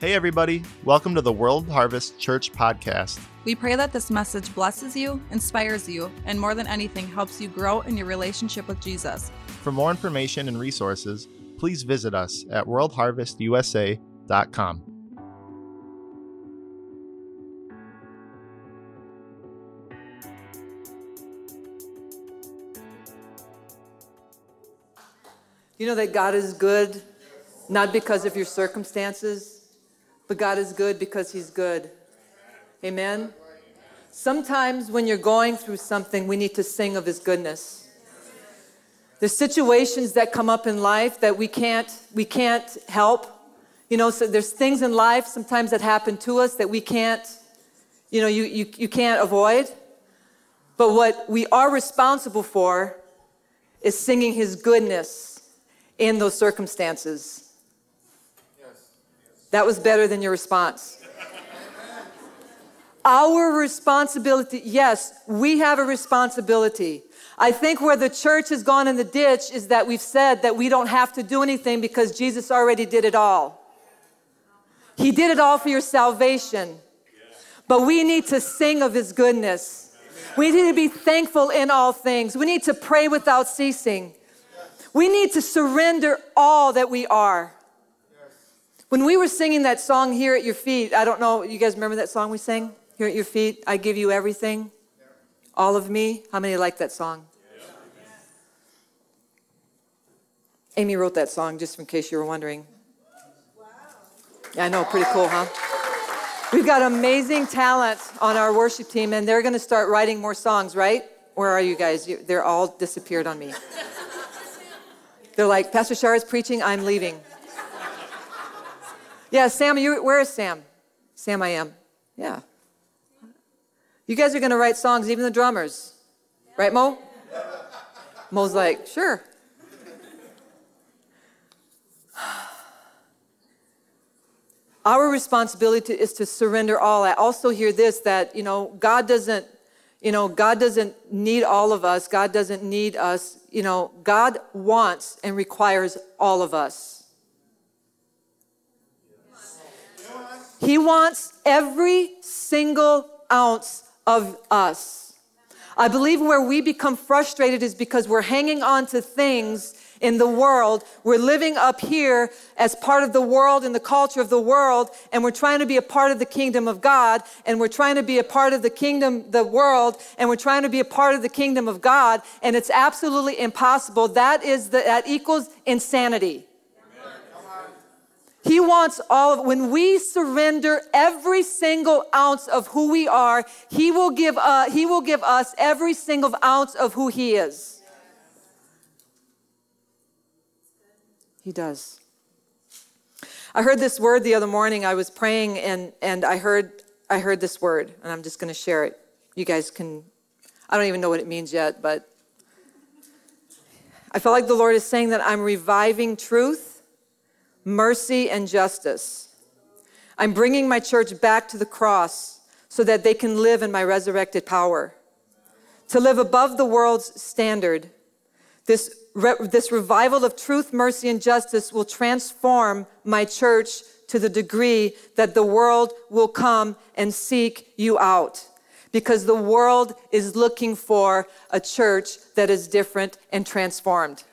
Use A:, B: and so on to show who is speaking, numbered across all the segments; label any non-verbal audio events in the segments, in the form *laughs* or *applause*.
A: Hey, everybody. Welcome to the World Harvest Church podcast.
B: We pray that this message blesses you, inspires you, and more than anything, helps you grow in your relationship with Jesus.
A: For more information and resources, please visit us at worldharvestusa.com.
C: You know that God is good, not because of your circumstances, but God is good because He's good. Amen? Sometimes when you're going through something, we need to sing of His goodness. There's situations that come up in life that we can't, we can't help. You know, so there's things in life sometimes that happen to us that we can't, you know, you, you, you can't avoid. But what we are responsible for is singing His goodness in those circumstances. That was better than your response. Our responsibility, yes, we have a responsibility. I think where the church has gone in the ditch is that we've said that we don't have to do anything because Jesus already did it all. He did it all for your salvation. But we need to sing of his goodness. We need to be thankful in all things. We need to pray without ceasing. We need to surrender all that we are. When we were singing that song here at your feet, I don't know, you guys remember that song we sang? Here at your feet, I give you everything, all of me. How many like that song? Amy wrote that song, just in case you were wondering. Yeah, I know, pretty cool, huh? We've got amazing talent on our worship team, and they're going to start writing more songs, right? Where are you guys? You, they're all disappeared on me. *laughs* They're like, Pastor Shar is preaching, I'm leaving. Yeah, Sam, you, where is Sam? Sam, I am. Yeah. You guys are going to write songs, even the drummers. Right, Mo? Mo's like, sure. Our responsibility is to surrender all. I also hear this that, you know, God doesn't, you know, God doesn't need all of us. God doesn't need us. You know, God wants and requires all of us. He wants every single ounce of us. I believe where we become frustrated is because we're hanging on to things in the world. We're living up here as part of the world and the culture of the world, and we're trying to be a part of the kingdom of God, and we're trying to be a part of the kingdom, the world, and we're trying to be a part of the kingdom of God, and it's absolutely impossible. That is the, that equals insanity. He wants all of when we surrender every single ounce of who we are, he will give uh, he will give us every single ounce of who he is. He does. I heard this word the other morning. I was praying and and I heard I heard this word and I'm just going to share it. You guys can I don't even know what it means yet, but I felt like the Lord is saying that I'm reviving truth mercy, and justice. I'm bringing my church back to the cross so that they can live in my resurrected power. To live above the world's standard, this, re- this revival of truth, mercy, and justice will transform my church to the degree that the world will come and seek you out. Because the world is looking for a church that is different and transformed.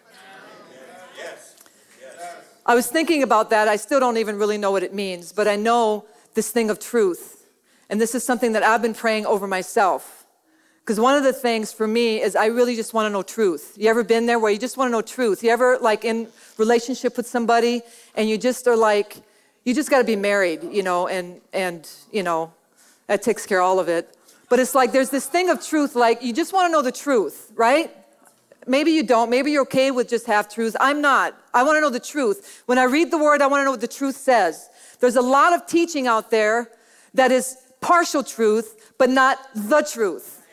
C: I was thinking about that. I still don't even really know what it means, but I know this thing of truth. And this is something that I've been praying over myself. Because one of the things for me is I really just want to know truth. You ever been there where you just want to know truth? You ever like in relationship with somebody and you just are like, you just got to be married, you know, and and you know, that takes care of all of it. But it's like there's this thing of truth, like you just want to know the truth, right? Maybe you don't. Maybe you're okay with just half truths. I'm not. I want to know the truth. When I read the word, I want to know what the truth says. There's a lot of teaching out there that is partial truth, but not the truth.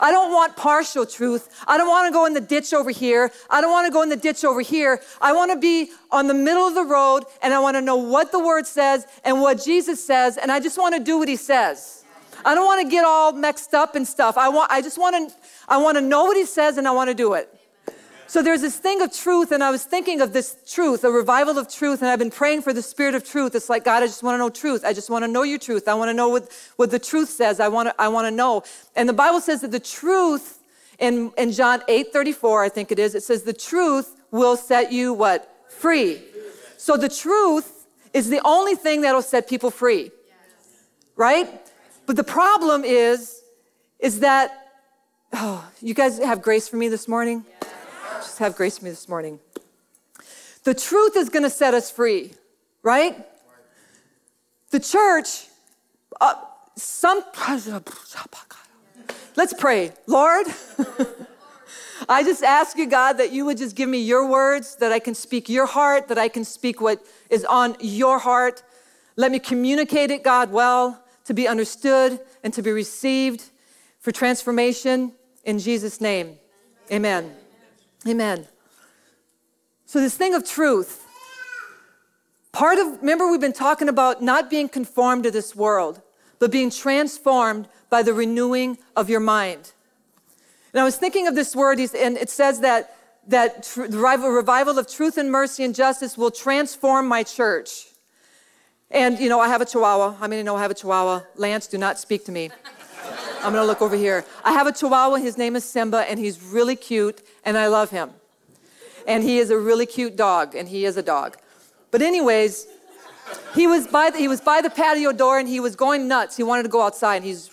C: I don't want partial truth. I don't want to go in the ditch over here. I don't want to go in the ditch over here. I want to be on the middle of the road and I want to know what the word says and what Jesus says, and I just want to do what he says. I don't want to get all mixed up and stuff. I want I just want to I want to know what he says and I want to do it. So there's this thing of truth, and I was thinking of this truth, a revival of truth, and I've been praying for the spirit of truth. It's like, God, I just want to know truth. I just want to know your truth. I want to know what, what the truth says. I want to, I want to know. And the Bible says that the truth in, in John 8 34, I think it is, it says the truth will set you what? Free. So the truth is the only thing that'll set people free. Right? But the problem is, is that, oh, you guys have grace for me this morning? Just have grace for me this morning. The truth is going to set us free, right? The church, uh, some, let's pray. Lord, *laughs* I just ask you, God, that you would just give me your words, that I can speak your heart, that I can speak what is on your heart. Let me communicate it, God, well, to be understood and to be received for transformation in Jesus' name. Amen. Amen. So, this thing of truth, part of, remember, we've been talking about not being conformed to this world, but being transformed by the renewing of your mind. And I was thinking of this word, and it says that, that tr- the revival of truth and mercy and justice will transform my church. And, you know, I have a chihuahua. How many know I have a chihuahua? Lance, do not speak to me. I'm gonna look over here. I have a chihuahua, his name is Simba, and he's really cute, and I love him. And he is a really cute dog, and he is a dog. But, anyways, he was by the, he was by the patio door and he was going nuts. He wanted to go outside. And he's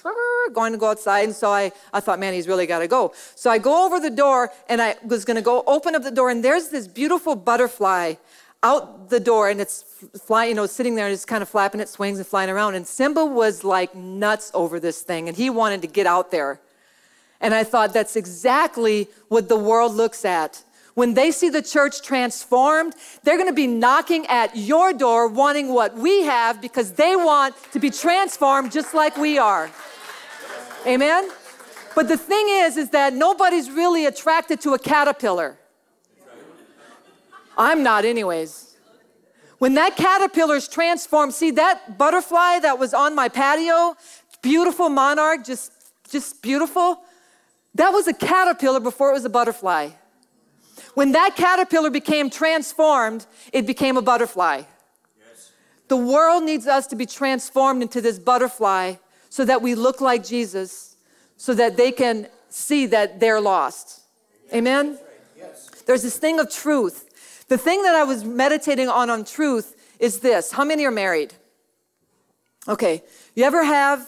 C: going to go outside. And so I, I thought, man, he's really got to go. So I go over the door and I was going to go open up the door. And there's this beautiful butterfly out the door and it's flying, you know, sitting there and it's kind of flapping its wings and flying around. And Simba was like nuts over this thing and he wanted to get out there. And I thought that's exactly what the world looks at. When they see the church transformed, they're to be knocking at your door wanting what we have because they want to be transformed just like we are. Amen? But the thing is, is that nobody's really attracted to a caterpillar. I'm not, anyways. When that caterpillar is transformed, see that butterfly that was on my patio, beautiful monarch, just, just beautiful. That was a caterpillar before it was a butterfly. When that caterpillar became transformed, it became a butterfly. Yes. The world needs us to be transformed into this butterfly so that we look like Jesus, so that they can see that they're lost. Amen? Yes. There's this thing of truth. The thing that I was meditating on on truth is this. How many are married? Okay. You ever have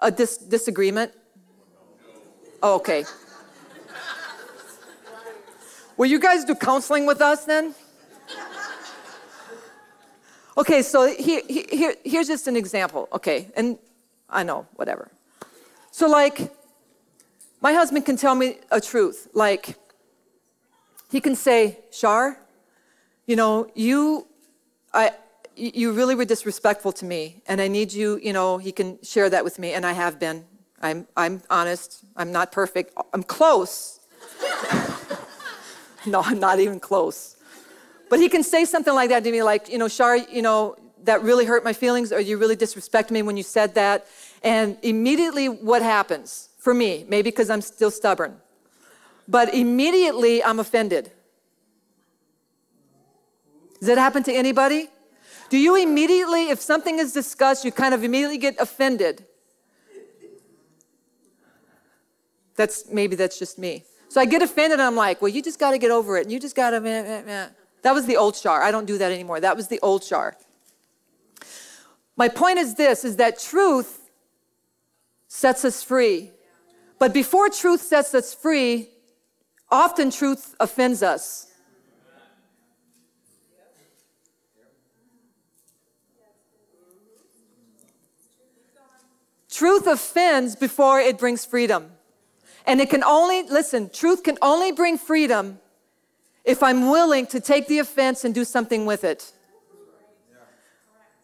C: a dis- disagreement? Oh, okay. Will you guys do counseling with us then? Okay, so here, here, here's just an example. Okay, and I know, whatever. So, like, my husband can tell me a truth. Like, he can say, Shar, you know, you, I, you really were disrespectful to me, and I need you, you know, he can share that with me, and I have been. I'm, I'm honest. I'm not perfect. I'm close. *laughs* no, I'm not even close. But he can say something like that to me, like, you know, Shar, you know, that really hurt my feelings, or you really disrespect me when you said that. And immediately, what happens for me, maybe because I'm still stubborn, but immediately I'm offended. Does that happen to anybody? Do you immediately, if something is discussed, you kind of immediately get offended? That's maybe that's just me. So I get offended and I'm like, well, you just got to get over it. And you just got to, that was the old Shar. I don't do that anymore. That was the old Shar. My point is this, is that truth sets us free. But before truth sets us free, often truth offends us. Truth offends before it brings freedom. And it can only, listen, truth can only bring freedom if I'm willing to take the offense and do something with it.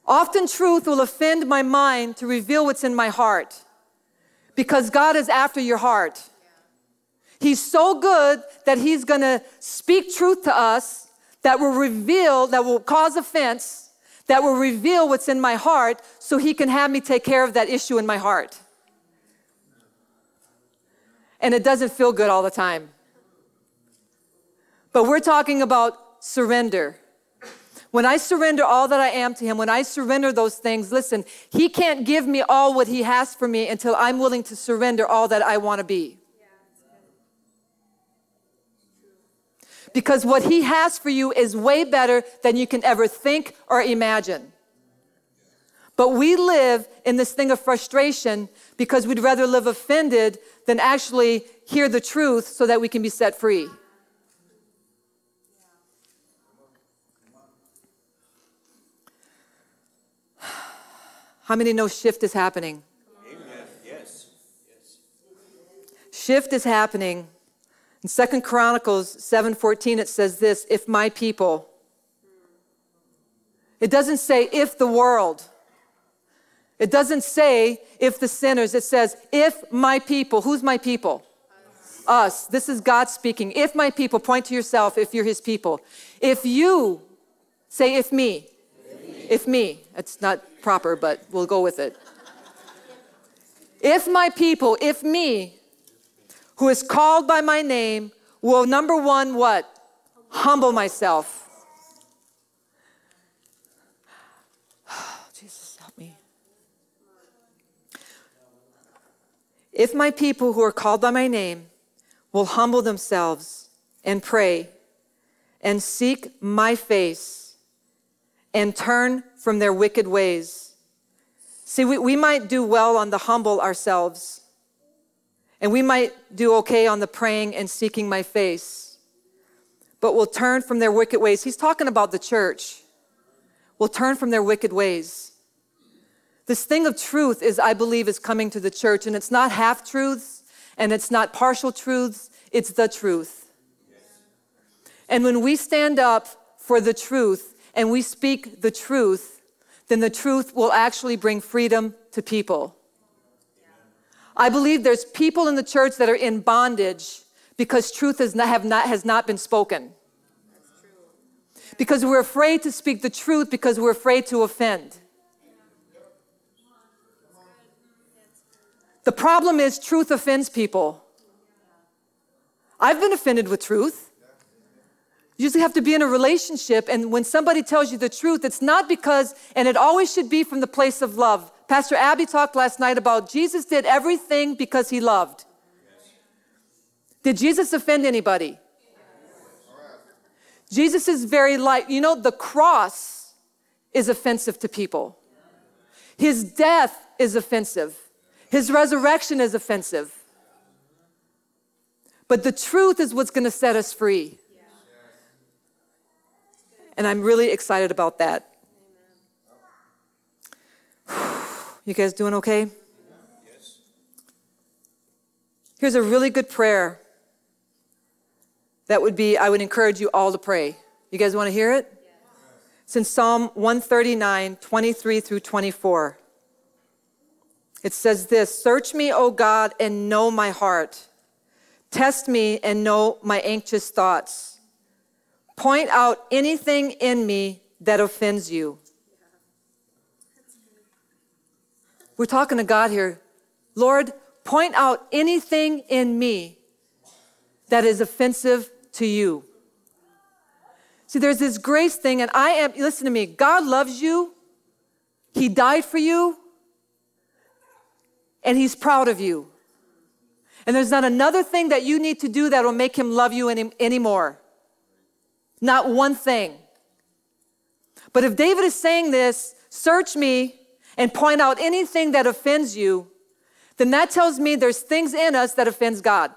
C: Often truth will offend my mind to reveal what's in my heart because God is after your heart. He's so good that He's gonna speak truth to us that will reveal, that will cause offense, that will reveal what's in my heart so He can have me take care of that issue in my heart and it doesn't feel good all the time. But we're talking about surrender. When I surrender all that I am to Him, when I surrender those things, listen, He can't give me all what He has for me until I'm willing to surrender all that I want to be. Because what He has for you is way better than you can ever think or imagine. But we live in this thing of frustration because we'd rather live offended than actually hear the truth so that we can be set free. How many know shift is happening? Amen. Yes. yes. Shift is happening. In Second Chronicles 7:14 it says this, if my people. It doesn't say if the world. It doesn't say if the sinners. It says if my people. Who's my people? Us. This is God speaking. If my people, point to yourself if you're his people. If you say if me. If me. If me. It's not proper, but we'll go with it. if my people, if me, who is called by my name, will number one, what? Humble myself. Jesus, help me. If my people who are called by my name will humble themselves and pray and seek my face and turn from their wicked ways. See, we, we might do well on the humble ourselves, and we might do okay on the praying and seeking my face, but we'll turn from their wicked ways. He's talking about the church. We'll turn from their wicked ways. This thing of truth is, I believe, is coming to the church, and it's not half truths and it's not partial truths, it's the truth. And when we stand up for the truth, and we speak the truth, then the truth will actually bring freedom to people. I believe there's people in the church that are in bondage because truth has not, not, has not been spoken. Because we're afraid to speak the truth because we're afraid to offend. The problem is truth offends people. I've been offended with truth. You usually have to be in a relationship, and when somebody tells you the truth, it's not because, and it always should be from the place of love. Pastor Abby talked last night about Jesus did everything because he loved. Did Jesus offend anybody? Jesus is very light. You know, the cross is offensive to people. His death is offensive. His resurrection is offensive. But the truth is what's going to set us free. And I'm really excited about that. *sighs* You guys doing okay? Here's a really good prayer that would be, I would encourage you all to pray. You guys want to hear it? It's in Psalm 139, 23 through 24. It says this Search me, O God, and know my heart. Test me and know my anxious thoughts Point out anything in me that offends you. We're talking to God here. Lord, point out anything in me that is offensive to you. See, there's this grace thing, and I am, listen to me, God loves you. He died for you, and He's proud of you. And there's not another thing that you need to do that will make Him love you any, anymore. Not one thing. But if David is saying this, search me and point out anything that offends you, then that tells me there's things in us that offends God.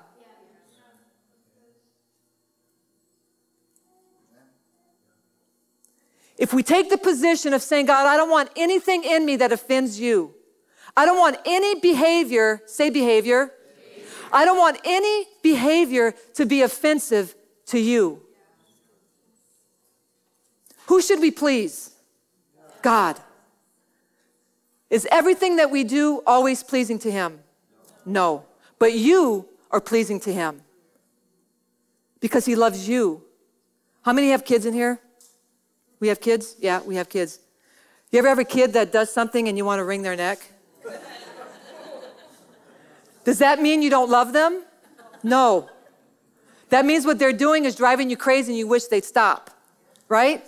C: If we take the position of saying, God, I don't want anything in me that offends you. I don't want any behavior, say behavior. I don't want any behavior to be offensive to you. Who should we please? God. Is everything that we do always pleasing to Him? No. But you are pleasing to Him because He loves you. How many have kids in here? We have kids? Yeah, we have kids. You ever have a kid that does something and you want to wring their neck? Does that mean you don't love them? No. That means what they're doing is driving you crazy and you wish they'd stop, right?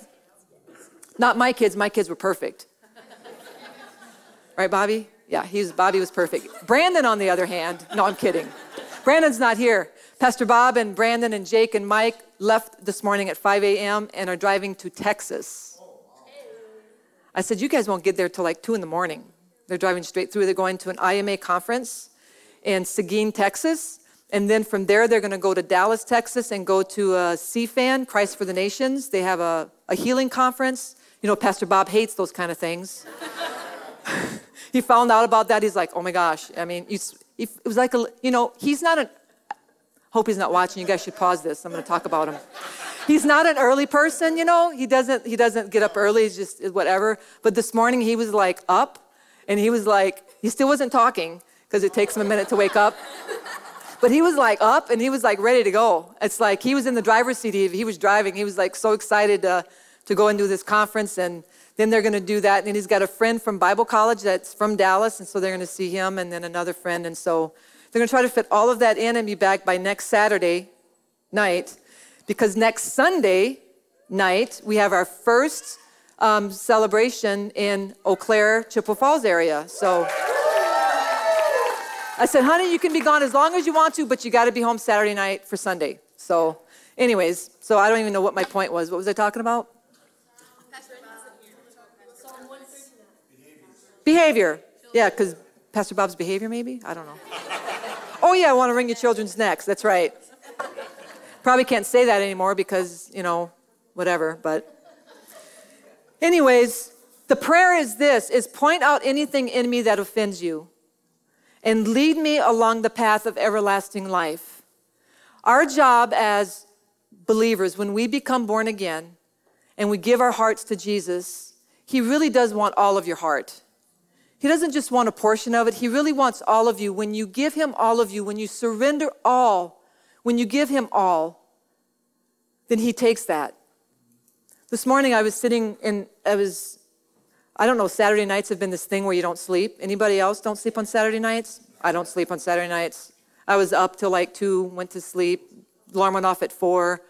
C: Not my kids, my kids were perfect. Right, Bobby? Yeah, he's, Bobby was perfect. Brandon, on the other hand, no, I'm kidding. Brandon's not here. Pastor Bob and Brandon and Jake and Mike left this morning at 5 a.m. and are driving to Texas. I said, You guys won't get there till like 2 in the morning. They're driving straight through. They're going to an IMA conference in Seguin, Texas. And then from there, they're going to go to Dallas, Texas, and go to uh, a CFAN, Christ for the Nations. They have a, a healing conference. You know, Pastor Bob hates those kind of things. *laughs* he found out about that. He's like, oh my gosh. I mean, it's, it was like, a, you know, he's not an, hope he's not watching. You guys should pause this. I'm going to talk about him. He's not an early person, you know. He doesn't, he doesn't get up early. He's just whatever. But this morning he was like up and he was like, he still wasn't talking because it takes him a minute to wake up. But he was like up and he was like ready to go. It's like he was in the driver's seat. He, he was driving. He was like so excited to, to go and do this conference. And then they're going to do that. And he's got a friend from Bible college that's from Dallas. And so they're going to see him and then another friend. And so they're going to try to fit all of that in and be back by next Saturday night. Because next Sunday night, we have our first um, celebration in Eau Claire, Chippewa Falls area. So I said, honey, you can be gone as long as you want to, but you got to be home Saturday night for Sunday. So, anyways, so I don't even know what my point was. What was I talking about? Behavior. Yeah, because Pastor Bob's behavior, maybe? I don't know. oh, yeah, I want to wring your children's necks. That's right. Probably can't say that anymore because, you know, whatever, but. Anyways, the prayer is this is point out anything in me that offends you and lead me along the path of everlasting life. Our job as believers, when we become born again and we give our hearts to Jesus, He really does want all of your heart. He doesn't just want a portion of it, He really wants all of you. When you give Him all of you, when you surrender all, when you give Him all, then He takes that. This morning I was sitting in, I was I don't know, Saturday nights have been this thing where you don't sleep. Anybody else don't sleep on Saturday nights? I don't sleep on Saturday nights. I was up till like 2, went to sleep. Alarm went off at 4.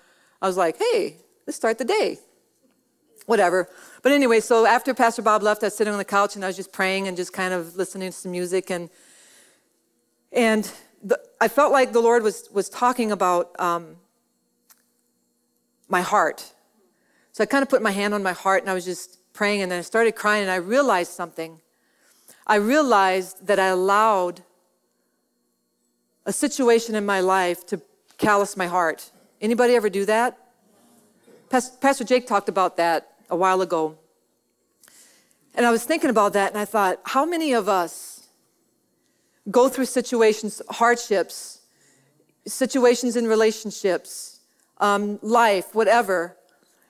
C: I was like, hey, let's start the day. Whatever. But anyway, so after Pastor Bob left, I was sitting on the couch and I was just praying and just kind of listening to some music. And, and the, I felt like the Lord was, was talking about um, my heart. So I kind of put my hand on my heart and I was just praying and then I started crying and I realized something. I realized that I allowed a situation in my life to callous my heart. Anybody ever do that? Pastor Jake talked about that a while ago. And I was thinking about that and I thought, how many of us go through situations, hardships, situations in relationships, um, life, whatever,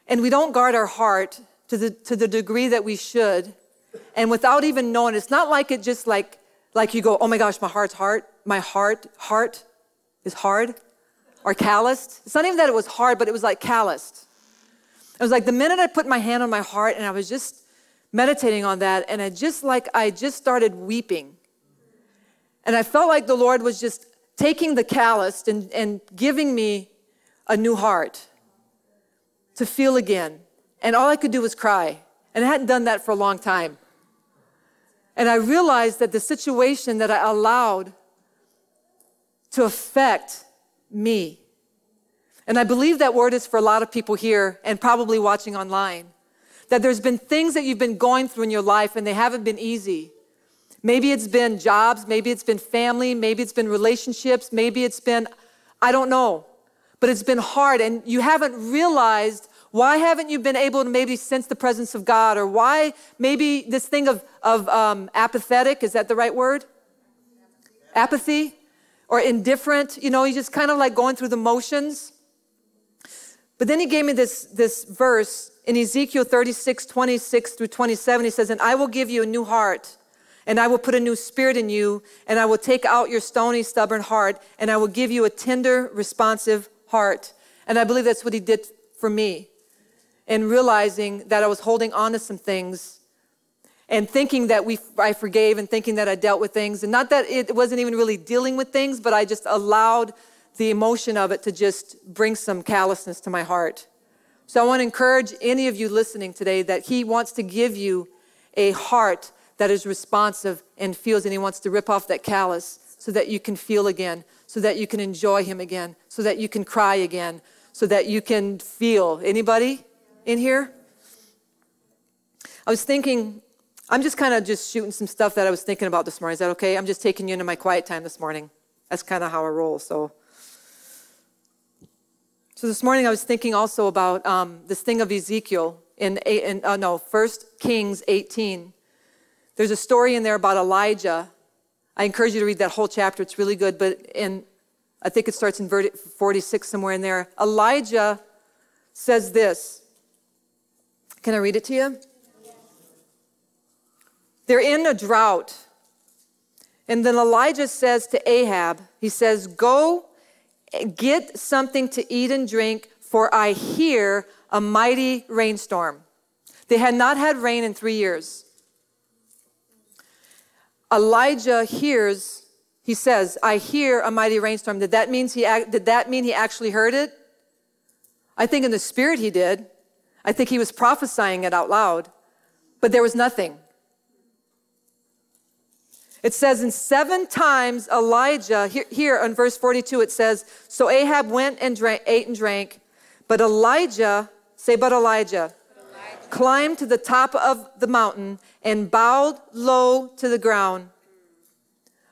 C: and we don't guard our heart to the, to the degree that we should. And without even knowing, it's not like it just like, like you go, oh my gosh, my heart's hard. My heart, heart is hard or calloused. It's not even that it was hard, but it was like calloused. It was like the minute I put my hand on my heart and I was just meditating on that, and I just like, I just started weeping. And I felt like the Lord was just taking the calloused and, and giving me a new heart to feel again and all I could do was cry. And I hadn't done that for a long time. And I realized that the situation that I allowed to affect me, and I believe that word is for a lot of people here and probably watching online, that there's been things that you've been going through in your life and they haven't been easy. Maybe it's been jobs, maybe it's been family, maybe it's been relationships, maybe it's been, I don't know, but it's been hard and you haven't realized why haven't you been able to maybe sense the presence of God? Or why maybe this thing of, of um, apathetic, is that the right word? Apathy? Or indifferent? You know, you just kind of like going through the motions. But then he gave me this, this verse in Ezekiel 36, 26 through 27. He says, And I will give you a new heart, and I will put a new spirit in you, and I will take out your stony, stubborn heart, and I will give you a tender, responsive heart. And I believe that's what he did for me and realizing that I was holding on to some things and thinking that we, I forgave and thinking that I dealt with things. And not that it wasn't even really dealing with things, but I just allowed the emotion of it to just bring some callousness to my heart. So I want to encourage any of you listening today that He wants to give you a heart that is responsive and feels, and He wants to rip off that callous so that you can feel again, so that you can enjoy Him again, so that you can cry again, so that you can feel. Anybody in here? I was thinking, I'm just kind of just shooting some stuff that I was thinking about this morning. Is that okay? I'm just taking you into my quiet time this morning. That's kind of how I roll. So. So this morning I was thinking also about um, this thing of Ezekiel in, in uh, no, First Kings 18. There's a story in there about Elijah. I encourage you to read that whole chapter. It's really good. But in, I think it starts in 46 somewhere in there. Elijah says this. Can I read it to you? They're in a drought. And then Elijah says to Ahab, he says, Go Get something to eat and drink, for I hear a mighty rainstorm. They had not had rain in three years. Elijah hears, he says, I hear a mighty rainstorm. Did that, mean he, did that mean he actually heard it? I think in the spirit he did. I think he was prophesying it out loud, but there was nothing. It says in seven times Elijah, here, here in verse 42, it says, So Ahab went and drank, ate and drank, but Elijah, say, but Elijah, but Elijah, climbed to the top of the mountain and bowed low to the ground.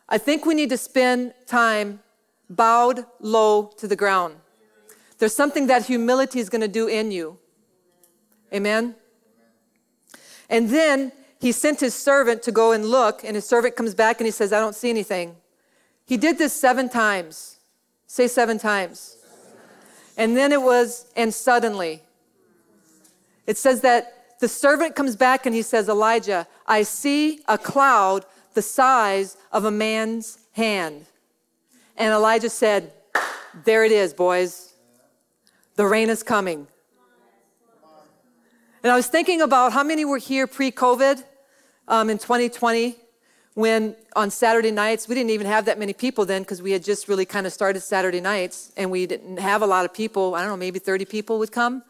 C: I think we need to spend time bowed low to the ground. There's something that humility is going to do in you. Amen? And then he sent his servant to go and look, and his servant comes back and he says, I don't see anything. He did this seven times. Say seven times. And then it was, and suddenly. It says that the servant comes back and he says, Elijah, I see a cloud the size of a man's hand. And Elijah said, There it is, boys. The rain is coming. And I was thinking about how many were here pre COVID um, in 2020 when on Saturday nights, we didn't even have that many people then because we had just really kind of started Saturday nights and we didn't have a lot of people. I don't know, maybe 30 people would come.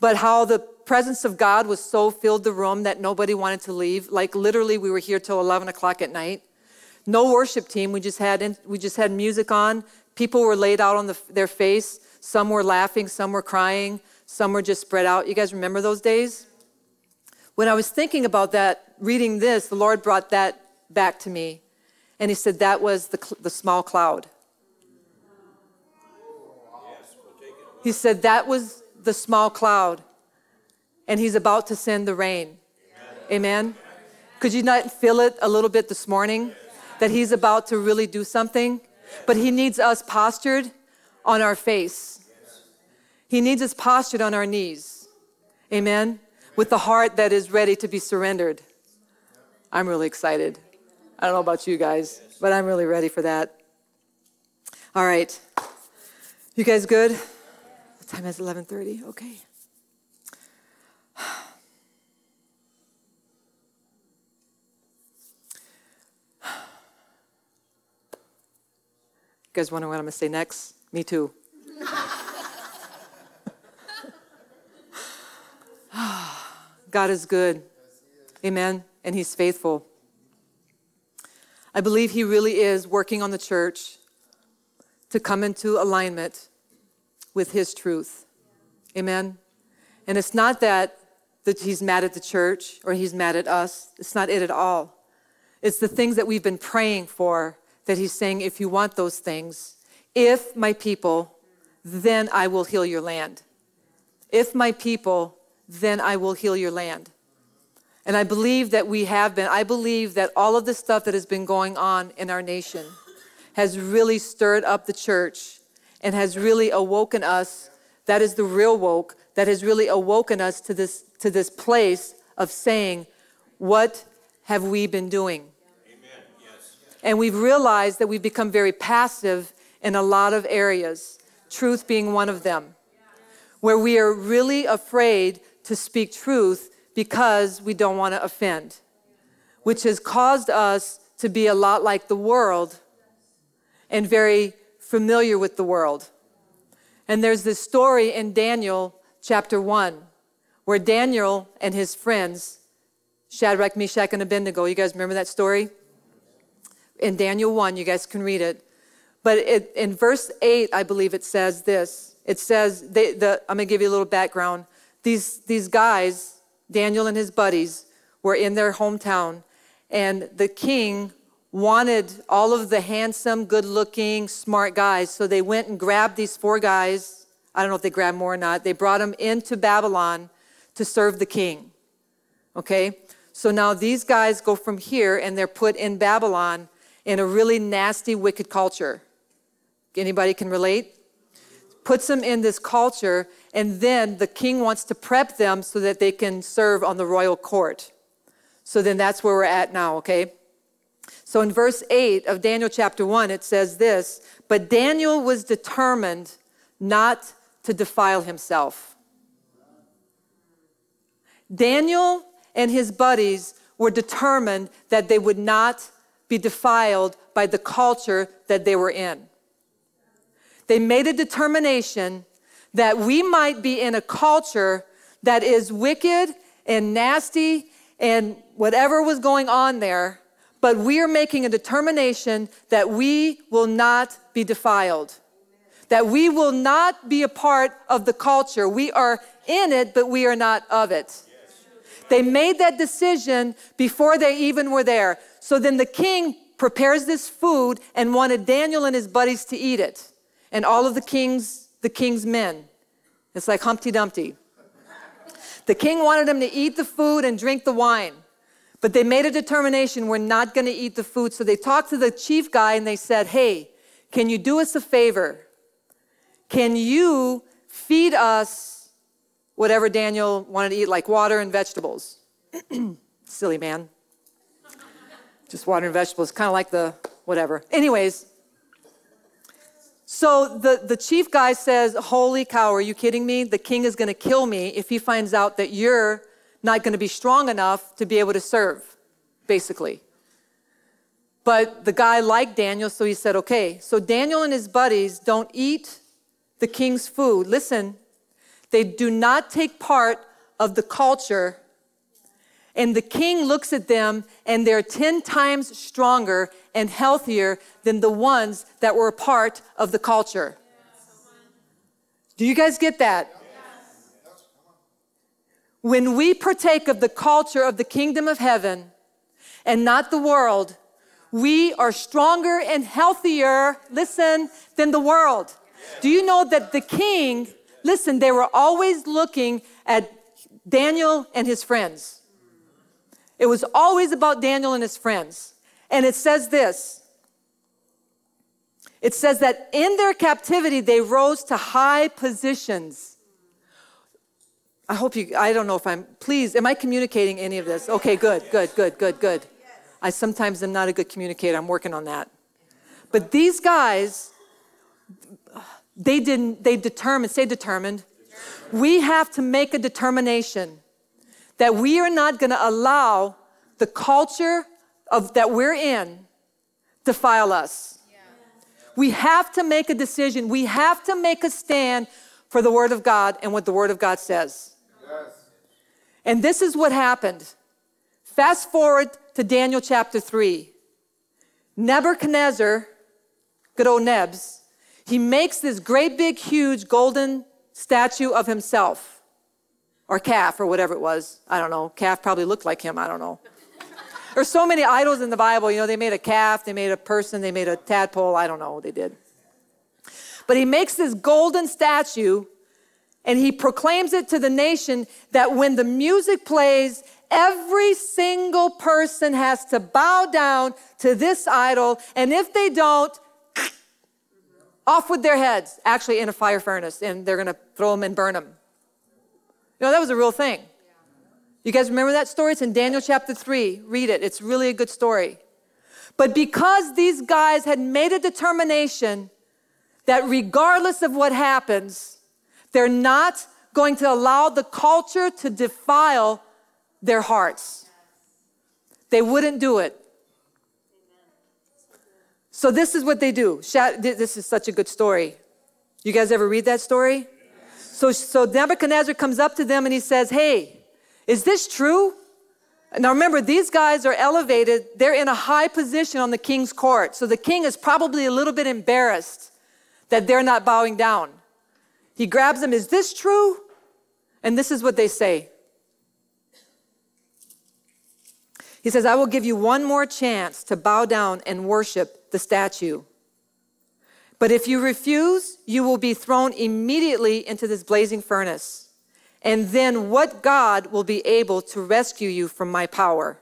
C: But how the presence of God was so filled the room that nobody wanted to leave. Like literally, we were here till 11 o'clock at night. No worship team. We just had we just had music on. People were laid out on the, their face. Some were laughing. Some were crying. Some were just spread out. You guys remember those days? When I was thinking about that, reading this, the Lord brought that back to me. And He said that was the, the small cloud. He said that was the small cloud. And He's about to send the rain. Amen. Could you not feel it a little bit this morning? That He's about to really do something? But He needs us postured on our face. He needs us postured on our knees. Amen with the heart that is ready to be surrendered. I'm really excited. I don't know about you guys, but I'm really ready for that. All right. You guys good? The time is 11:30. Okay. You guys wonder what I'm going to say next? Me too. *laughs* *sighs* God is good. Amen. And He's faithful. I believe He really is working on the church to come into alignment with His truth. Amen. And it's not that, that He's mad at the church or He's mad at us. It's not it at all. It's the things that we've been praying for that He's saying, if you want those things, if my people, then I will heal your land. If my people, then I will heal your land. And I believe that we have been. I believe that all of the stuff that has been going on in our nation has really stirred up the church and has really awoken us. That is the real woke, that has really awoken us to this, to this place of saying, What have we been doing? Amen. Yes. And we've realized that we've become very passive in a lot of areas, truth being one of them, where we are really afraid to speak truth because we don't want to offend, which has caused us to be a lot like the world and very familiar with the world. And there's this story in Daniel chapter 1 where Daniel and his friends, Shadrach, Meshach, and Abednego, you guys remember that story? In Daniel 1, you guys can read it. But it, in verse 8, I believe it says this. It says, they, the, I'm going to give you a little background. These, these guys, Daniel and his buddies, were in their hometown, and the king wanted all of the handsome, good looking, smart guys. So they went and grabbed these four guys. I don't know if they grabbed more or not. They brought them into Babylon to serve the king. Okay? So now these guys go from here and they're put in Babylon in a really nasty, wicked culture. Anybody can relate? Puts them in this culture, and then the king wants to prep them so that they can serve on the royal court. So then that's where we're at now, okay? So in verse 8 of Daniel chapter 1, it says this But Daniel was determined not to defile himself. Daniel and his buddies were determined that they would not be defiled by the culture that they were in. They made a determination that we might be in a culture that is wicked and nasty and whatever was going on there, but we are making a determination that we will not be defiled, that we will not be a part of the culture. We are in it, but we are not of it. They made that decision before they even were there. So then the king prepares this food and wanted Daniel and his buddies to eat it, and all of the king's the king's men. It's like Humpty Dumpty. The king wanted them to eat the food and drink the wine. But they made a determination we're not going to eat the food. So they talked to the chief guy and they said, Hey, can you do us a favor? Can you feed us whatever Daniel wanted to eat, like water and vegetables? *clears throat* Silly man. Just water and vegetables, kind of like the whatever. Anyways, so the, the chief guy says, Holy cow, are you kidding me? The king is going to kill me if he finds out that you're not going to be strong enough to be able to serve, basically. But the guy liked Daniel, so he said, okay. So Daniel and his buddies don't eat the king's food. Listen, they do not take part of the culture. And the king looks at them, and they're 10 times stronger and healthier than the ones that were a part of the culture. Do you guys get that? When we partake of the culture of the kingdom of heaven and not the world, we are stronger and healthier, listen, than the world. Do you know that the king, listen, they were always looking at Daniel and his friends. It was always about Daniel and his friends. And it says this it says that in their captivity, they rose to high positions I hope you, I don't know if I'm, please, am I communicating any of this? Okay, good, good, good, good, good. I sometimes am not a good communicator. I'm working on that. But these guys, they didn't, they determined, say determined. We have to make a determination that we are not going to allow the culture of, that we're in defile us. We have to make a decision. We have to make a stand for the Word of God and what the Word of God says. Yes. And this is what happened. Fast forward to Daniel chapter 3. Nebuchadnezzar, good old Nebs, he makes this great big huge golden statue of himself or calf or whatever it was. I don't know. Calf probably looked like him. I don't know. There's so many idols in the Bible. You know, they made a calf, they made a person, they made a tadpole. I don't know what they did. But he makes this golden statue and he proclaims it to the nation that when the music plays, every single person has to bow down to this idol. And if they don't, off with their heads, actually in a fire furnace, and they're going to throw them and burn them. Know, that was a real thing. You guys remember that story? It's in Daniel chapter 3. Read it, it's really a good story. But because these guys had made a determination that regardless of what happens, they're not going to allow the culture to defile their hearts. They wouldn't do it. So this is what they do. This is such a good story. You guys ever read that story? So, so Nebuchadnezzar comes up to them and he says, Hey, is this true? Now remember, these guys are elevated. They're in a high position on the king's court. So the king is probably a little bit embarrassed that they're not bowing down. He grabs them, Is this true? And this is what they say. He says, I will give you one more chance to bow down and worship the statue. But if you refuse, you will be thrown immediately into this blazing furnace. And then what God will be able to rescue you from my power?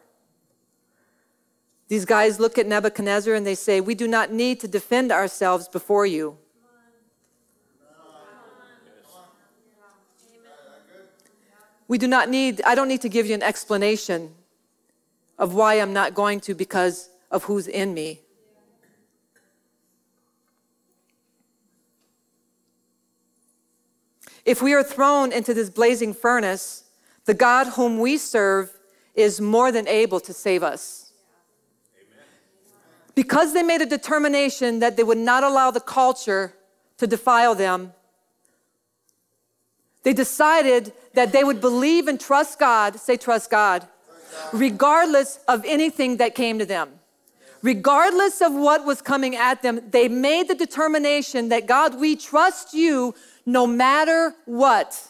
C: These guys look at Nebuchadnezzar and they say, We do not need to defend ourselves before you. We do not need, I don't need to give you an explanation of why I'm not going to because of who's in me. If we are thrown into this blazing furnace, the God whom we serve is more than able to save us. Because they made a determination that they would not allow the culture to defile them, they decided that they would believe and trust God, say, trust God, regardless of anything that came to them. Regardless of what was coming at them, they made the determination that God, we trust you no matter what.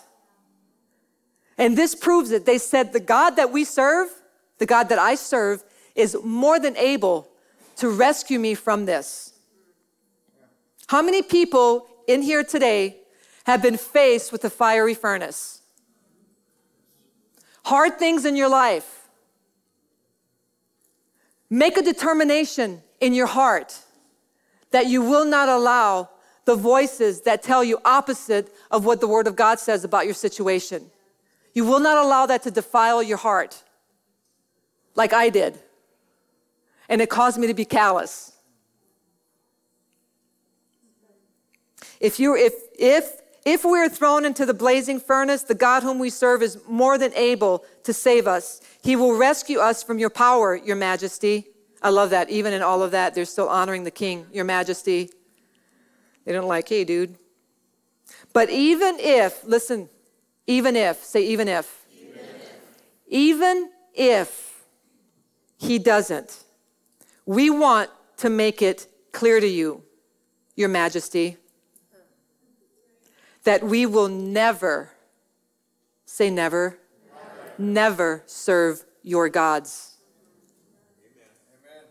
C: And this proves it. They said, The God that we serve, the God that I serve, is more than able to rescue me from this. How many people in here today have been faced with a fiery furnace? Hard things in your life. Make a determination in your heart that you will not allow the voices that tell you opposite of what the Word of God says about your situation. You will not allow that to defile your heart like I did. And it caused me to be callous. If you if if if we are thrown into the blazing furnace, the God whom we serve is more than able to save us. He will rescue us from your power, your majesty. I love that. Even in all of that, they're still honoring the king, your majesty. They don't like, hey, dude. But even if, listen, even if, say, even if, even if, even if he doesn't, we want to make it clear to you, your majesty, that we will never, say never, never, never serve your gods. Amen.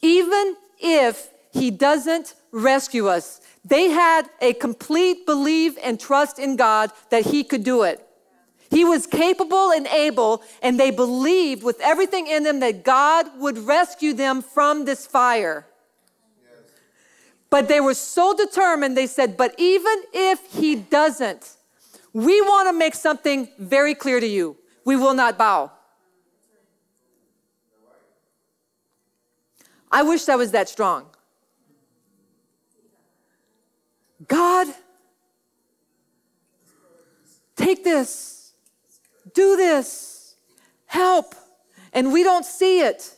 C: Even if he doesn't rescue us, they had a complete belief and trust in God that he could do it. He was capable and able, and they believed with everything in them that God would rescue them from this fire. But they were so determined, they said, But even if he doesn't, we want to make something very clear to you. We will not bow. I wish I was that strong. God, take this, do this, help. And we don't see it.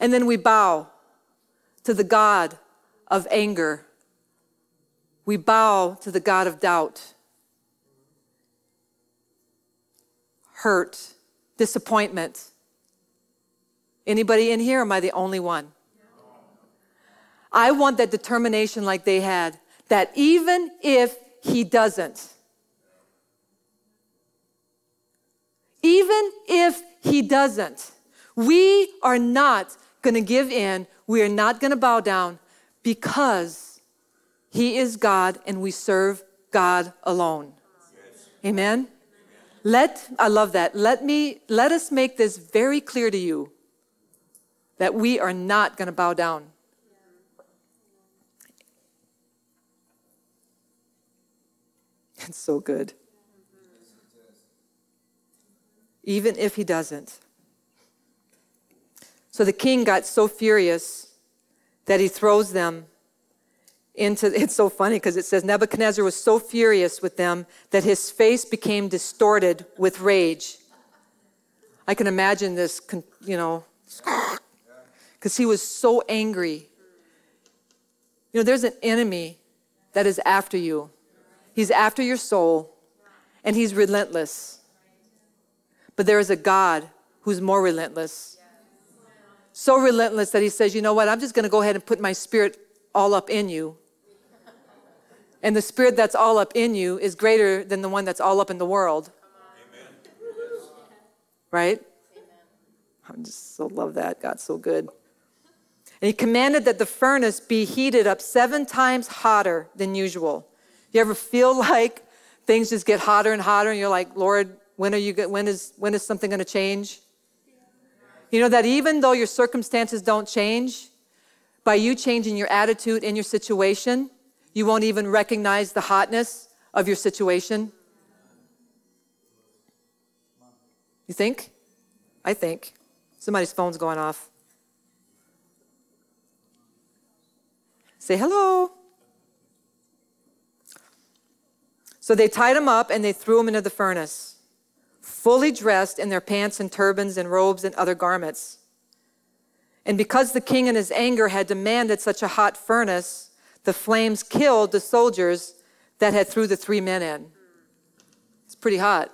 C: And then we bow to the God of anger. We bow to the God of doubt, hurt, disappointment. Anybody in here? am I the only one? I want that determination like they had, that even if he doesn't, even if he doesn't, we are not going to give in we are not going to bow down because He is God and we serve God alone. Amen. Let I love that. Let me let us make this very clear to you that we are not going to bow down. It's so good. Even if he doesn't. So the king got so furious that he throws them into *laughs* it's so funny because it says Nebuchadnezzar was so furious with them that his face became distorted with rage. I can imagine this, you know, *sniffs* because he was so angry. You know, there's an enemy that is after you, he's after your soul, and he's relentless. But there is a God who's more relentless. So relentless that he says, you know what, I'm just going to go ahead and put my spirit all up in you. And the spirit that's all up in you is greater than the one that's all up in the world. Right? I just so love that. God's so good. And he commanded that the furnace be heated up seven times hotter than usual. You ever feel *laughs* like things just get hotter and hotter, and you're like, Lord, when are you? When is when is something going to change? You know that even though your circumstances don't change, by you changing your attitude in your situation, you won't even recognize the hotness of your situation. You think? I think. Somebody's phone's going off. Say hello. So they tied him up and they threw him into the furnace, fully dressed in their pants and turbans and robes and other garments. And because the king in his anger had demanded such a hot furnace, the flames killed the soldiers that had threw the three men in. It's pretty hot.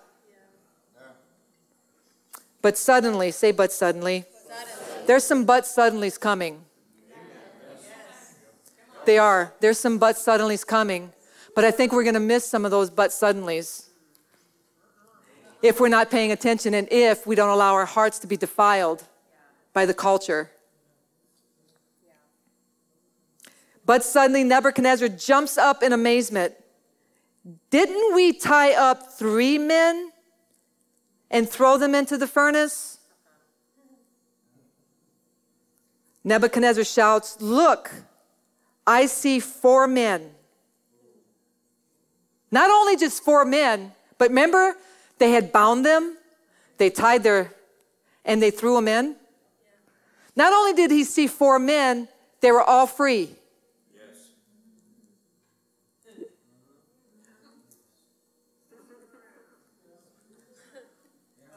C: But suddenly, say but suddenly. suddenly. There's some but suddenlies coming. They are. There's some but suddenlies coming. But I think we're going to miss some of those but suddenlies if we're not paying attention and if we don't allow our hearts to be defiled by the culture. But suddenly Nebuchadnezzar jumps up in amazement. Didn't we tie up three men and throw them into the furnace? Nebuchadnezzar shouts, Look, I see four men. Not only just four men, but remember, they had bound them, they tied their, and they threw them in. Not only did he see four men, they were all free.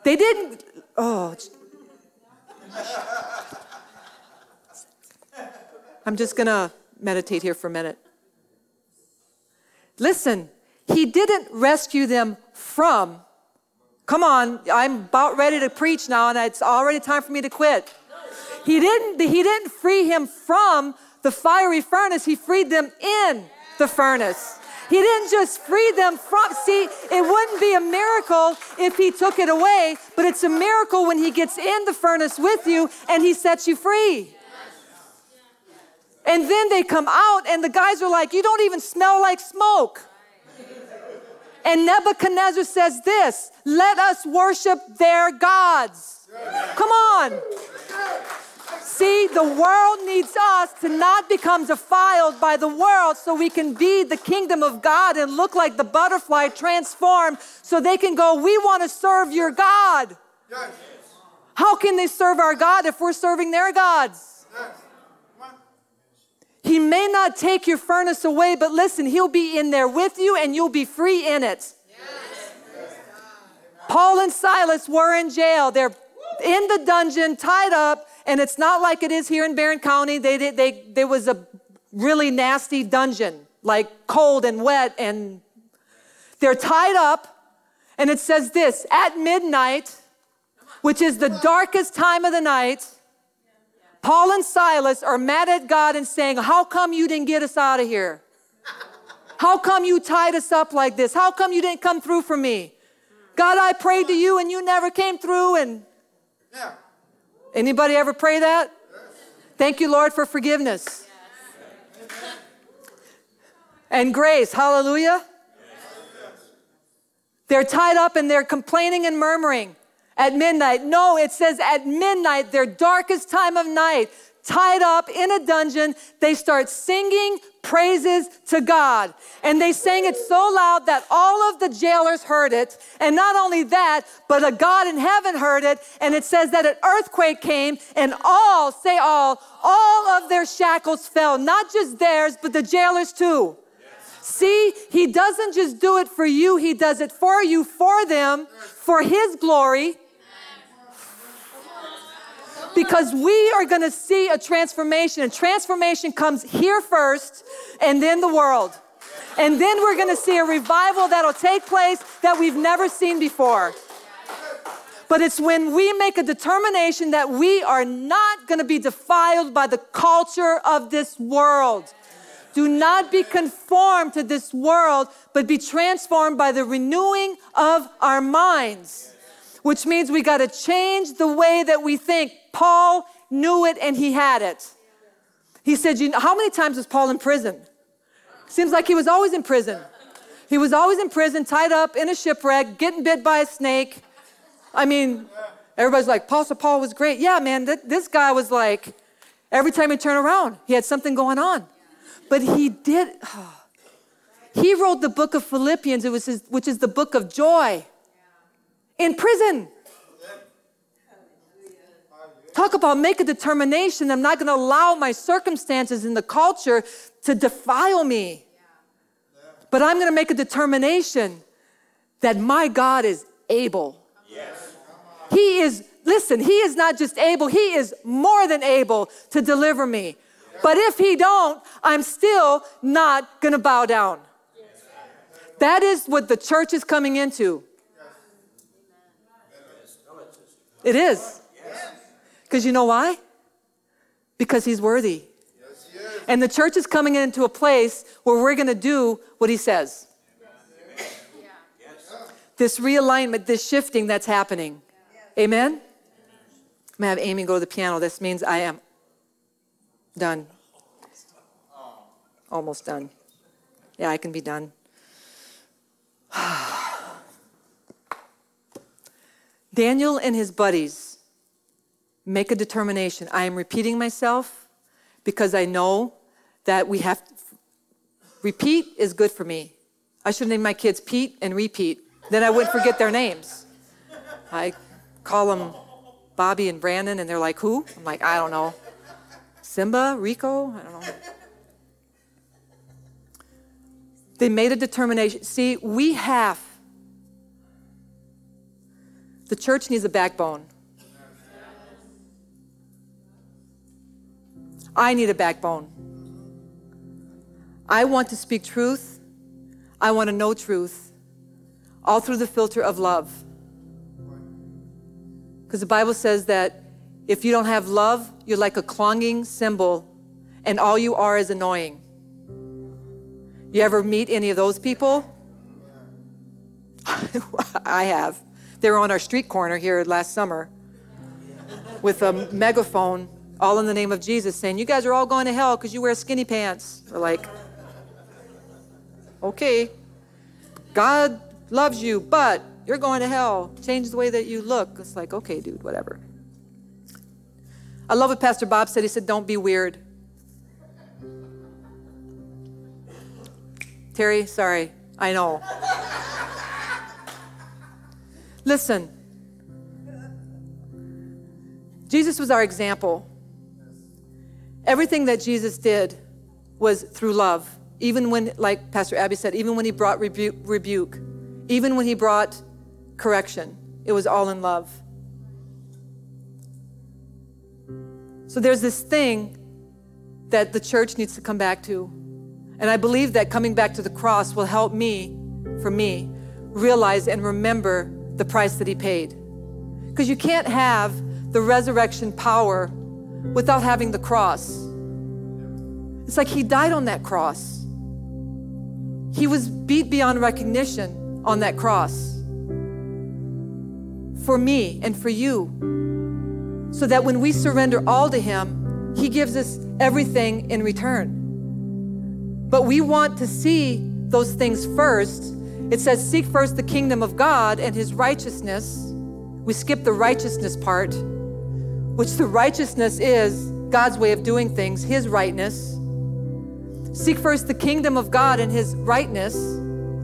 C: They didn't, oh. I'm just gonna meditate here for a minute. Listen, he didn't rescue them from. Come on, I'm about ready to preach now, and it's already time for me to quit. He didn't, he didn't free him from the fiery furnace, he freed them in the furnace. He didn't just free them from, see, it wouldn't be a miracle if he took it away, but it's a miracle when he gets in the furnace with you and he sets you free. And then they come out, and the guys are like, You don't even smell like smoke. And Nebuchadnezzar says this let us worship their gods. Come on. See, the world needs us to not become defiled by the world so we can be the kingdom of God and look like the butterfly transformed so they can go, We want to serve your God. How can they serve our God if we're serving their gods? He may not take your furnace away, but listen, He'll be in there with you and you'll be free in it. Yes. Paul and Silas were in jail. They're in the dungeon, tied up, and it's not like it is here in Barron County. They, they, they, there was a really nasty dungeon, like cold and wet, and they're tied up. And it says this at midnight, which is the darkest time of the night, Paul and Silas are mad at God and saying, How come you didn't get us out of here? How come you tied us up like this? How come you didn't come through for me? God, I prayed to you and you never came through. And yeah. anybody ever pray that? Yes. Thank you, Lord, for forgiveness yes. and grace. Hallelujah. Yes. They're tied up and they're complaining and murmuring at midnight. No, it says at midnight, their darkest time of night, tied up in a dungeon, they start singing praises to God. And they sang it so loud that all of the jailers heard it. And not only that, but a God in heaven heard it. And it says that an earthquake came and all, say all, all of their shackles fell. Not just theirs, but the jailers too. See, he doesn't just do it for you, he does it for you, for them, for his glory. Because we are going to see a transformation, and transformation comes here first and then the world. And then we're going to see a revival that'll take place that we've never seen before. But it's when we make a determination that we are not going to be defiled by the culture of this world. Do not be conformed to this world, but be transformed by the renewing of our minds, which means we got to change the way that we think. Paul knew it and he had it. He said, you know, How many times was Paul in prison? Seems like he was always in prison. He was always in prison, tied up in a shipwreck, getting bit by a snake. I mean, everybody's like, Apostle Paul was great. Yeah, man, th- this guy was like, every time he turned around, he had something going on. But he did, oh, *sighs* he wrote the book of Philippians, it was his, which is the book of joy in prison. Talk about make a determination. I'm not going to allow my circumstances in the culture to defile me. But I'm going to make a determination that my God is able. Yes. He is, listen, He is not just able, He is more than able to deliver me. But if He don't, I'm still not going to bow down. That is what the church is coming into. It is. Because you know why? Because He's worthy. Yes, he And the church is coming into a place where we're going to do what he says. This realignment, this shifting that's happening. Amen? I'm going to have Amy go to the piano. This means I am done. Almost done. Yeah, I can be done. *sighs* Daniel and his buddies make a determination. I am repeating myself because I know that we have to, repeat is good for me. I should name my kids Pete and Repeat. Then I wouldn't forget their names. I call them Bobby and Brandon, and they're like, who? I'm like, I don't know. Simba, Rico, I don't know. They made a determination. See, we have, the church needs a backbone. I need a backbone. I want to speak truth. I want to know truth, all through the filter of love. Because the Bible says that if you don't have love, you're like a clanging cymbal, and all you are is annoying. You ever meet any of those people? *laughs* I have. They were on our street corner here last summer with a megaphone all in the name of Jesus, saying, You guys are all going to hell because you wear skinny pants. We're like, Okay, God loves you, but you're going to hell. Change the way that you look. It's like, okay, dude, whatever. I love what Pastor Bob said. He said, Don't be weird. Terry, sorry, I know. Listen, Jesus was our example. Everything that Jesus did was through love. Even when, like Pastor Abby said, even when he brought rebu- rebuke, even when he brought correction, it was all in love. So there's this thing that the church needs to come back to. And I believe that coming back to the cross will help me, for me, realize and remember the price that he paid. Because you can't have the resurrection power without having the cross. It's like he died on that cross. He was beat beyond recognition on that cross for me and for you. So that when we surrender all to him, he gives us everything in return. But we want to see those things first. It says, Seek first the kingdom of God and his righteousness. We skip the righteousness part which the righteousness is God's way of doing things, His rightness. Seek first the kingdom of God and His rightness,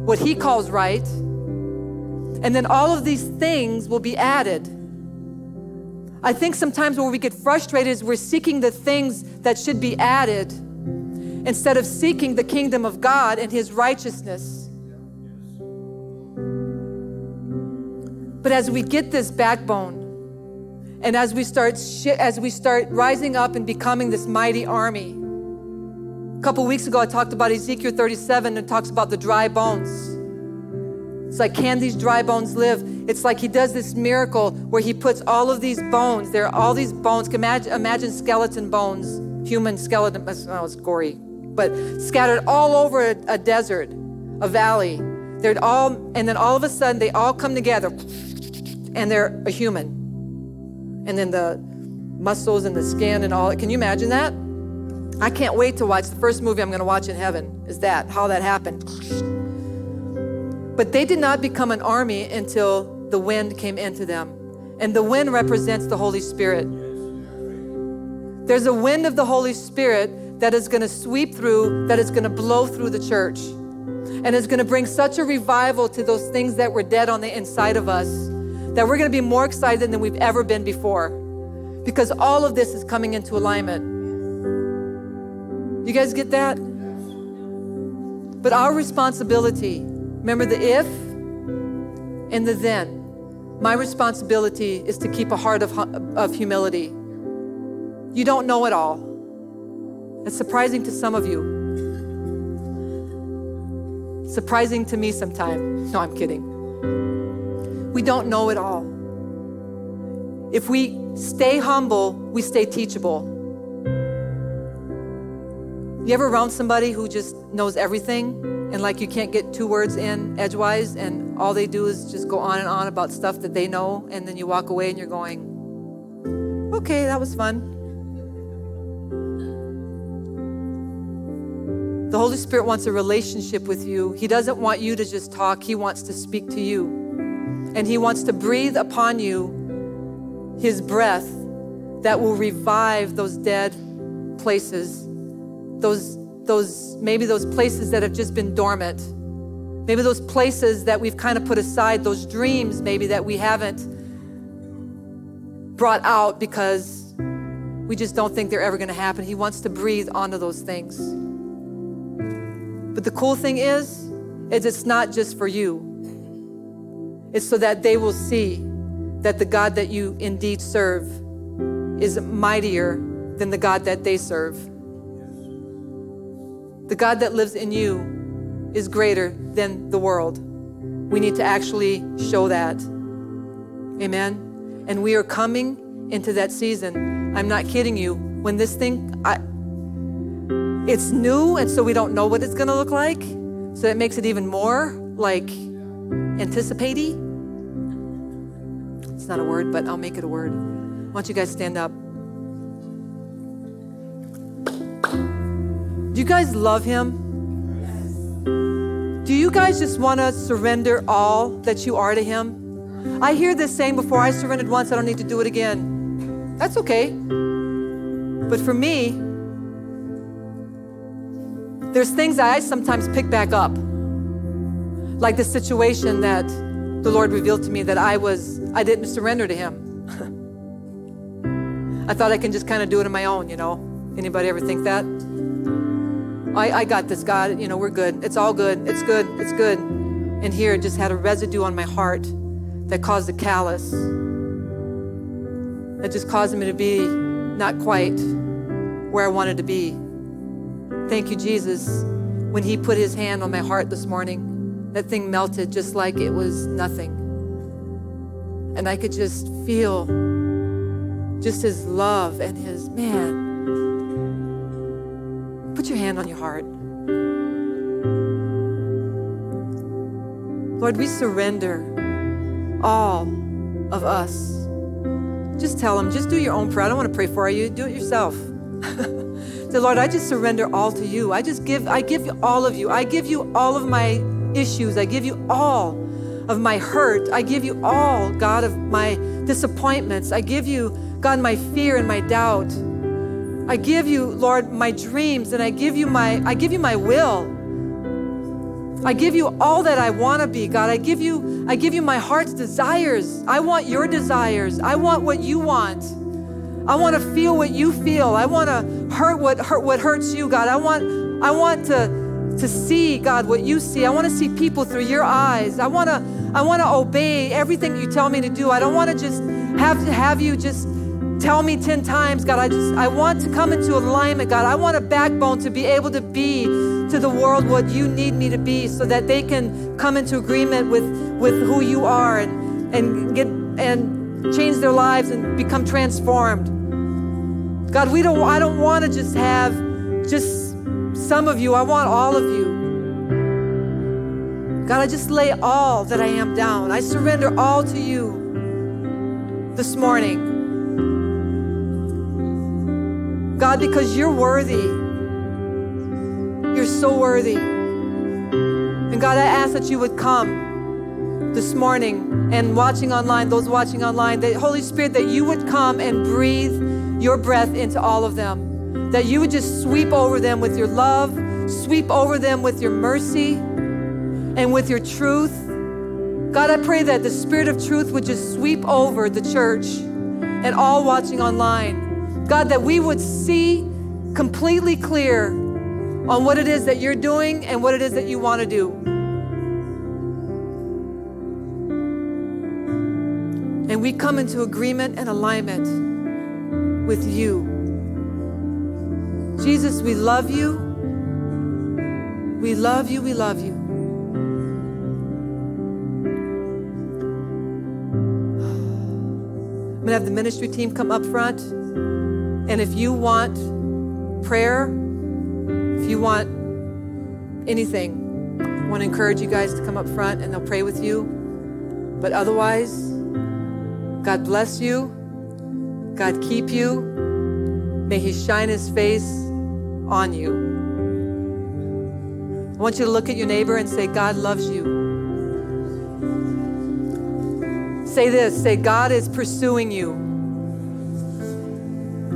C: what He calls right. And then all of these things will be added. I think sometimes where we get frustrated is we're seeking the things that should be added instead of seeking the kingdom of God and His righteousness. But as we get this backbone, And as we start sh- as we start rising up and becoming this mighty army. A couple weeks ago I talked about Ezekiel 37 and talks about the dry bones. It's like, can these dry bones live? It's like he does this miracle where he puts all of these bones, there are all these bones. Imagine, imagine skeleton bones, human skeleton, oh, it's gory, but scattered all over a, a desert, a valley. They're all, and then all of a sudden they all come together and they're a human. And then the muscles and the skin and all. Can you imagine that? I can't wait to watch the first movie I'm going to watch in heaven. Is that how that happened? But they did not become an army until the wind came into them. And the wind represents the Holy Spirit. There's a wind of the Holy Spirit that is going to sweep through, that is going to blow through the church. And is going to bring such a revival to those things that were dead on the inside of us that we're going to be more excited than we've ever been before. Because all of this is coming into alignment. You guys get that? But our responsibility Remember the if and the then. My responsibility is to keep a heart of, of humility. You don't know it all. It's surprising to some of you. Surprising to me sometimes. No, I'm kidding. We don't know it all. If we stay humble, we stay teachable. You ever around somebody who just knows everything? and like you can't get two words in edgewise and all they do is just go on and on about stuff that they know and then you walk away and you're going okay that was fun the holy spirit wants a relationship with you he doesn't want you to just talk he wants to speak to you and he wants to breathe upon you his breath that will revive those dead places those those maybe those places that have just been dormant. Maybe those places that we've kind of put aside, those dreams maybe that we haven't brought out because we just don't think they're ever going to happen. He wants to breathe onto those things. But the cool thing is, is it's not just for you. It's so that they will see that the God that you indeed serve is mightier than the God that they serve. The God that lives in you is greater than the world. We need to actually show that. Amen. And we are coming into that season. I'm not kidding you. When this thing, I, it's new, and so we don't know what it's going to look like. So it makes it even more like anticipating. It's not a word, but I'll make it a word. Why don't you guys stand up? Do you guys love him? Do you guys just want to surrender all that you are to him? I hear this saying before I surrendered once, I don't need to do it again. That's okay. But for me, there's things I sometimes pick back up. Like the situation that the Lord revealed to me that I was, I didn't surrender to Him. *laughs* I thought I can just kind of do it on my own, you know. Anybody ever think that? I, I got this, God. You know, we're good. It's all good. It's good. It's good. And here it just had a residue on my heart that caused a callus. That just caused me to be not quite where I wanted to be. Thank you, Jesus. When He put His hand on my heart this morning, that thing melted just like it was nothing. And I could just feel just His love and His, man, Put your hand on your heart. Lord, we surrender all of us. Just tell him, just do your own prayer. I don't want to pray for you. Do it yourself. *laughs* Say, Lord, I just surrender all to you. I just give, I give all of you. I give you all of my issues. I give you all of my hurt. I give you all, God, of my disappointments. I give you, God, my fear and my doubt. I give you, Lord, my dreams and I give you my I give you my will. I give you all that I want to be, God. I give you I give you my heart's desires. I want your desires. I want what you want. I want to feel what you feel. I want to hurt what hurt what hurts you, God. I want I want to to see, God, what you see. I want to see people through your eyes. I want to I want to obey everything you tell me to do. I don't want to just have to have you just tell me 10 times, God, I just I want to come into alignment, God. I want a backbone to be able to be to the world what you need me to be so that they can come into agreement with with who you are and and get and change their lives and become transformed. God, we don't I don't want to just have just some of you. I want all of you. God, I just lay all that I am down. I surrender all to you this morning. God, because you're worthy. You're so worthy. And God, I ask that you would come this morning and watching online, those watching online, that Holy Spirit, that you would come and breathe your breath into all of them. That you would just sweep over them with your love, sweep over them with your mercy and with your truth. God, I pray that the Spirit of truth would just sweep over the church and all watching online. God, that we would see completely clear on what it is that you're doing and what it is that you want to do. And we come into agreement and alignment with you. Jesus, we love you. We love you. We love you. I'm going to have the ministry team come up front. And if you want prayer, if you want anything, I want to encourage you guys to come up front and they'll pray with you. But otherwise, God bless you. God keep you. May He shine His face on you. I want you to look at your neighbor and say, God loves you. Say this say, God is pursuing you.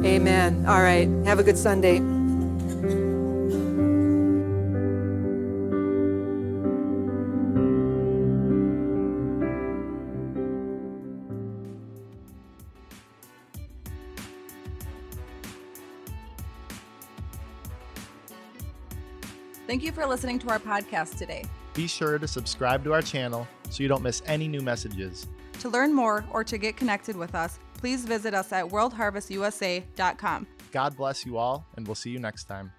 C: Amen. All right. Have a good Sunday.
B: Thank you for listening to our podcast today.
A: Be sure to subscribe to our channel so you don't miss any new messages.
B: To learn more or to get connected with us, please visit us at worldharvestusa.com.
A: God bless you all, and we'll see you next time.